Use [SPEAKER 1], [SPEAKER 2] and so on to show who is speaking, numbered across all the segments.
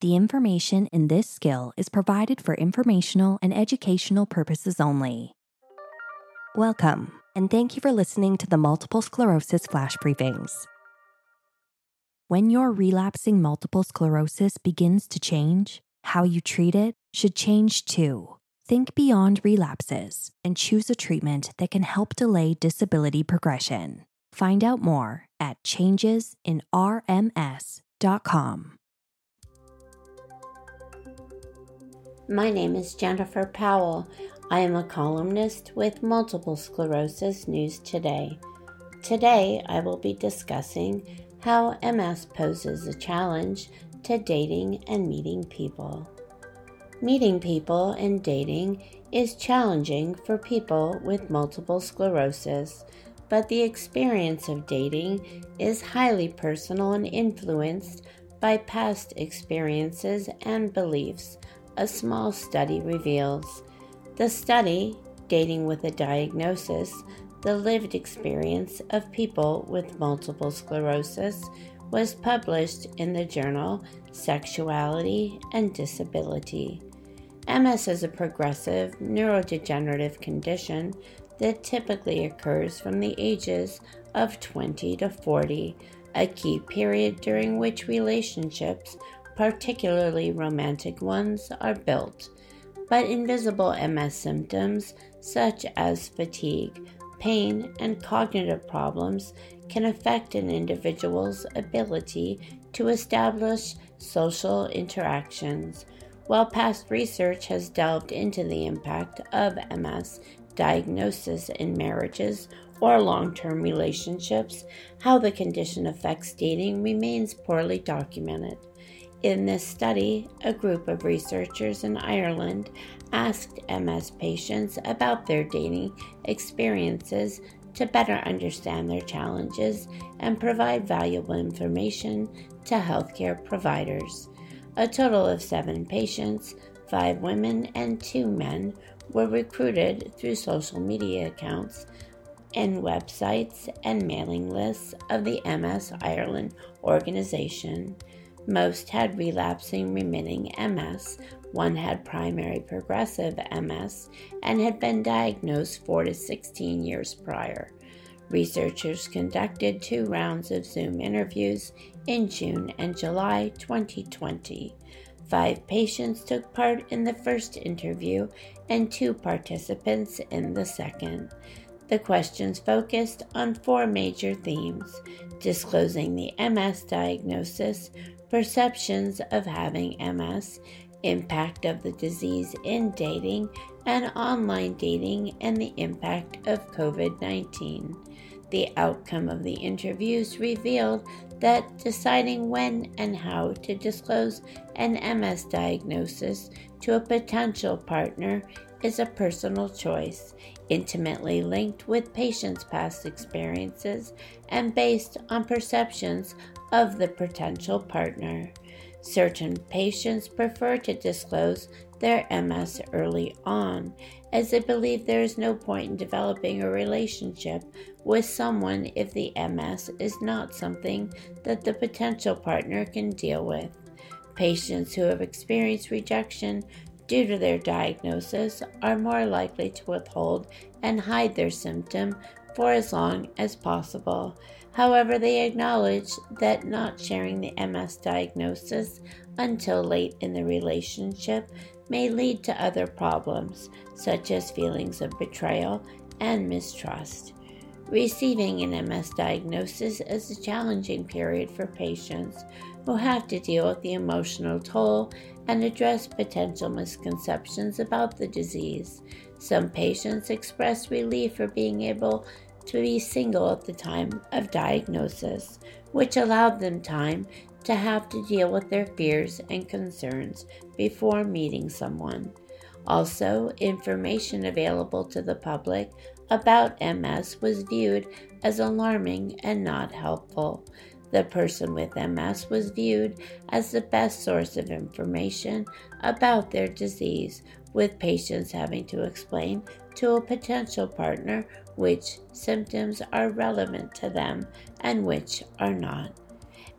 [SPEAKER 1] The information in this skill is provided for informational and educational purposes only. Welcome, and thank you for listening to the Multiple Sclerosis Flash Briefings. When your relapsing multiple sclerosis begins to change, how you treat it should change too. Think beyond relapses and choose a treatment that can help delay disability progression. Find out more at changesinrms.com.
[SPEAKER 2] My name is Jennifer Powell. I am a columnist with Multiple Sclerosis News Today. Today, I will be discussing how MS poses a challenge to dating and meeting people. Meeting people and dating is challenging for people with multiple sclerosis, but the experience of dating is highly personal and influenced by past experiences and beliefs a small study reveals. The study, Dating with a Diagnosis, the lived experience of people with multiple sclerosis, was published in the journal Sexuality and Disability. MS is a progressive neurodegenerative condition that typically occurs from the ages of 20 to 40, a key period during which relationships particularly romantic ones, are built, but invisible MS symptoms such as fatigue, pain, and cognitive problems can affect an individual's ability to establish social interactions. While past research has delved into the impact of MS diagnosis in marriages or long term relationships, how the condition affects dating remains poorly documented. In this study, a group of researchers in Ireland asked MS patients about their dating experiences to better understand their challenges and provide valuable information to healthcare providers. A total of seven patients, five women and two men, were recruited through social media accounts and websites and mailing lists of the MS Ireland organization. Most had relapsing remitting MS, one had primary progressive MS, and had been diagnosed 4 to 16 years prior. Researchers conducted two rounds of Zoom interviews in June and July 2020. Five patients took part in the first interview and two participants in the second. The questions focused on four major themes disclosing the MS diagnosis, perceptions of having MS, impact of the disease in dating, and online dating, and the impact of COVID 19. The outcome of the interviews revealed that deciding when and how to disclose an MS diagnosis to a potential partner is a personal choice, intimately linked with patients' past experiences and based on perceptions of the potential partner. Certain patients prefer to disclose their MS early on, as they believe there is no point in developing a relationship with someone if the MS is not something that the potential partner can deal with. Patients who have experienced rejection due to their diagnosis are more likely to withhold and hide their symptom for as long as possible. However, they acknowledge that not sharing the MS diagnosis until late in the relationship may lead to other problems, such as feelings of betrayal and mistrust. Receiving an MS diagnosis is a challenging period for patients who have to deal with the emotional toll and address potential misconceptions about the disease. Some patients express relief for being able to be single at the time of diagnosis, which allowed them time to have to deal with their fears and concerns before meeting someone. Also, information available to the public about MS was viewed as alarming and not helpful. The person with MS was viewed as the best source of information about their disease, with patients having to explain to a potential partner which symptoms are relevant to them and which are not.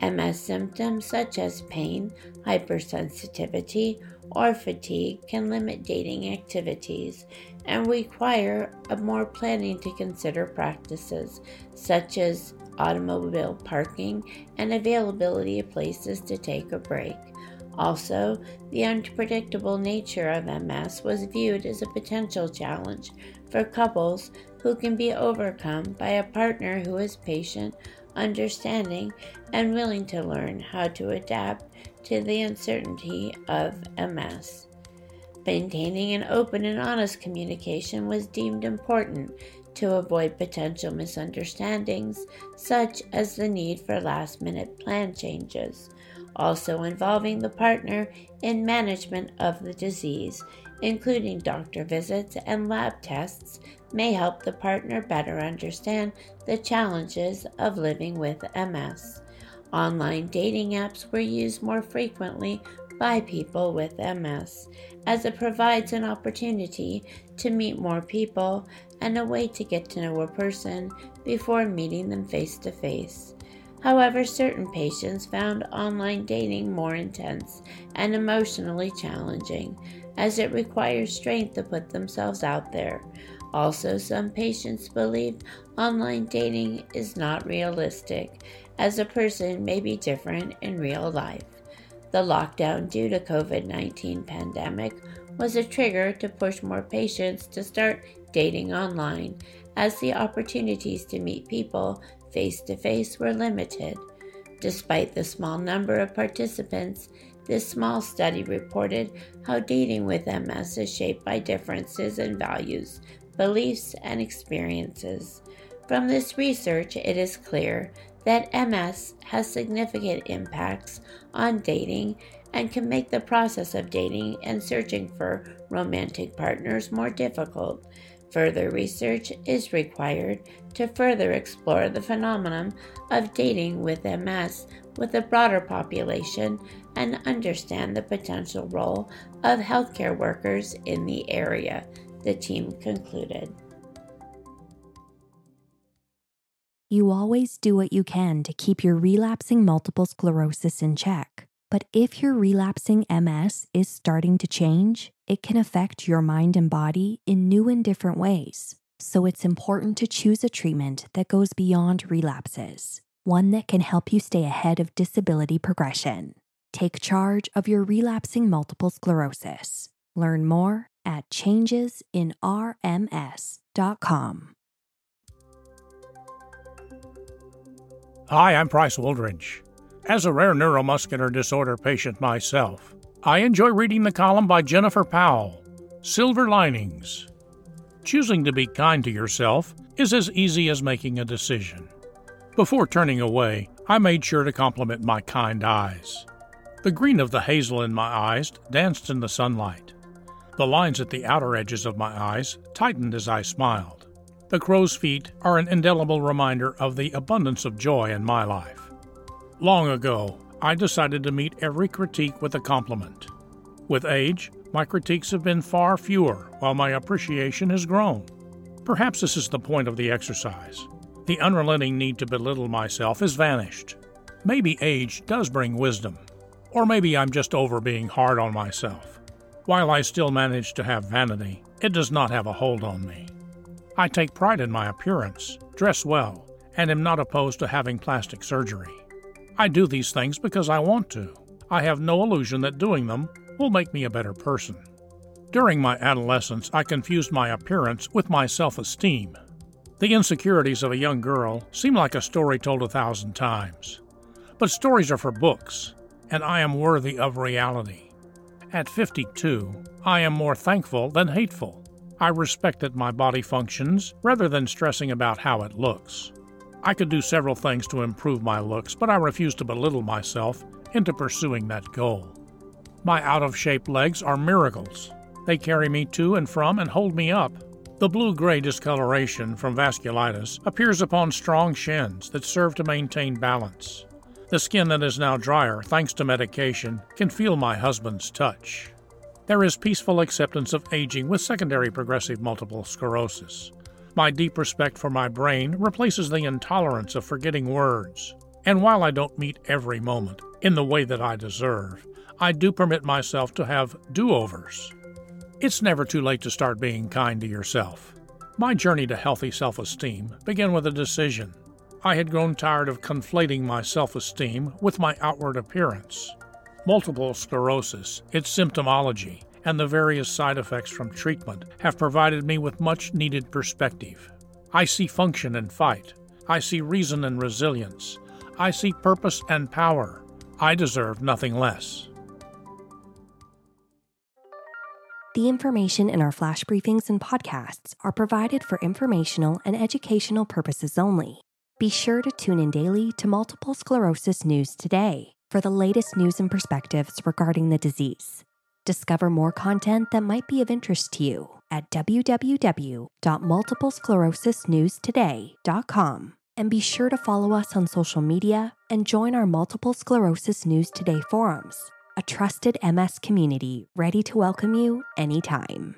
[SPEAKER 2] MS symptoms such as pain, hypersensitivity, or fatigue can limit dating activities and require more planning to consider practices such as automobile parking and availability of places to take a break. Also, the unpredictable nature of MS was viewed as a potential challenge for couples who can be overcome by a partner who is patient, understanding, and willing to learn how to adapt to the uncertainty of MS. Maintaining an open and honest communication was deemed important to avoid potential misunderstandings, such as the need for last minute plan changes. Also, involving the partner in management of the disease, including doctor visits and lab tests, may help the partner better understand the challenges of living with MS. Online dating apps were used more frequently by people with MS, as it provides an opportunity to meet more people and a way to get to know a person before meeting them face to face. However, certain patients found online dating more intense and emotionally challenging, as it requires strength to put themselves out there. Also, some patients believe online dating is not realistic, as a person may be different in real life. The lockdown due to COVID-19 pandemic was a trigger to push more patients to start dating online as the opportunities to meet people face to face were limited. Despite the small number of participants, this small study reported how dating with MS is shaped by differences in values, beliefs, and experiences. From this research, it is clear that MS has significant impacts on dating and can make the process of dating and searching for romantic partners more difficult. Further research is required to further explore the phenomenon of dating with MS with a broader population and understand the potential role of healthcare workers in the area, the team concluded.
[SPEAKER 1] You always do what you can to keep your relapsing multiple sclerosis in check. But if your relapsing MS is starting to change, it can affect your mind and body in new and different ways. So it's important to choose a treatment that goes beyond relapses, one that can help you stay ahead of disability progression. Take charge of your relapsing multiple sclerosis. Learn more at changesinrms.com.
[SPEAKER 3] Hi, I'm Price Wooldridge. As a rare neuromuscular disorder patient myself, I enjoy reading the column by Jennifer Powell, Silver Linings. Choosing to be kind to yourself is as easy as making a decision. Before turning away, I made sure to compliment my kind eyes. The green of the hazel in my eyes danced in the sunlight. The lines at the outer edges of my eyes tightened as I smiled. The crow's feet are an indelible reminder of the abundance of joy in my life. Long ago, I decided to meet every critique with a compliment. With age, my critiques have been far fewer, while my appreciation has grown. Perhaps this is the point of the exercise. The unrelenting need to belittle myself has vanished. Maybe age does bring wisdom. Or maybe I'm just over being hard on myself. While I still manage to have vanity, it does not have a hold on me. I take pride in my appearance, dress well, and am not opposed to having plastic surgery. I do these things because I want to. I have no illusion that doing them will make me a better person. During my adolescence, I confused my appearance with my self esteem. The insecurities of a young girl seem like a story told a thousand times. But stories are for books, and I am worthy of reality. At 52, I am more thankful than hateful. I respect that my body functions rather than stressing about how it looks. I could do several things to improve my looks, but I refuse to belittle myself into pursuing that goal. My out of shape legs are miracles. They carry me to and from and hold me up. The blue gray discoloration from vasculitis appears upon strong shins that serve to maintain balance. The skin that is now drier, thanks to medication, can feel my husband's touch there is peaceful acceptance of aging with secondary progressive multiple sclerosis. My deep respect for my brain replaces the intolerance of forgetting words. And while I don't meet every moment in the way that I deserve, I do permit myself to have do overs. It's never too late to start being kind to yourself. My journey to healthy self esteem began with a decision. I had grown tired of conflating my self esteem with my outward appearance. Multiple sclerosis, its symptomology, and the various side effects from treatment have provided me with much needed perspective. I see function and fight. I see reason and resilience. I see purpose and power. I deserve nothing less.
[SPEAKER 1] The information in our flash briefings and podcasts are provided for informational and educational purposes only. Be sure to tune in daily to Multiple Sclerosis News Today for the latest news and perspectives regarding the disease. Discover more content that might be of interest to you at www.multiplesclerosisnewstoday.com. And be sure to follow us on social media and join our Multiple Sclerosis News Today forums, a trusted MS community ready to welcome you anytime.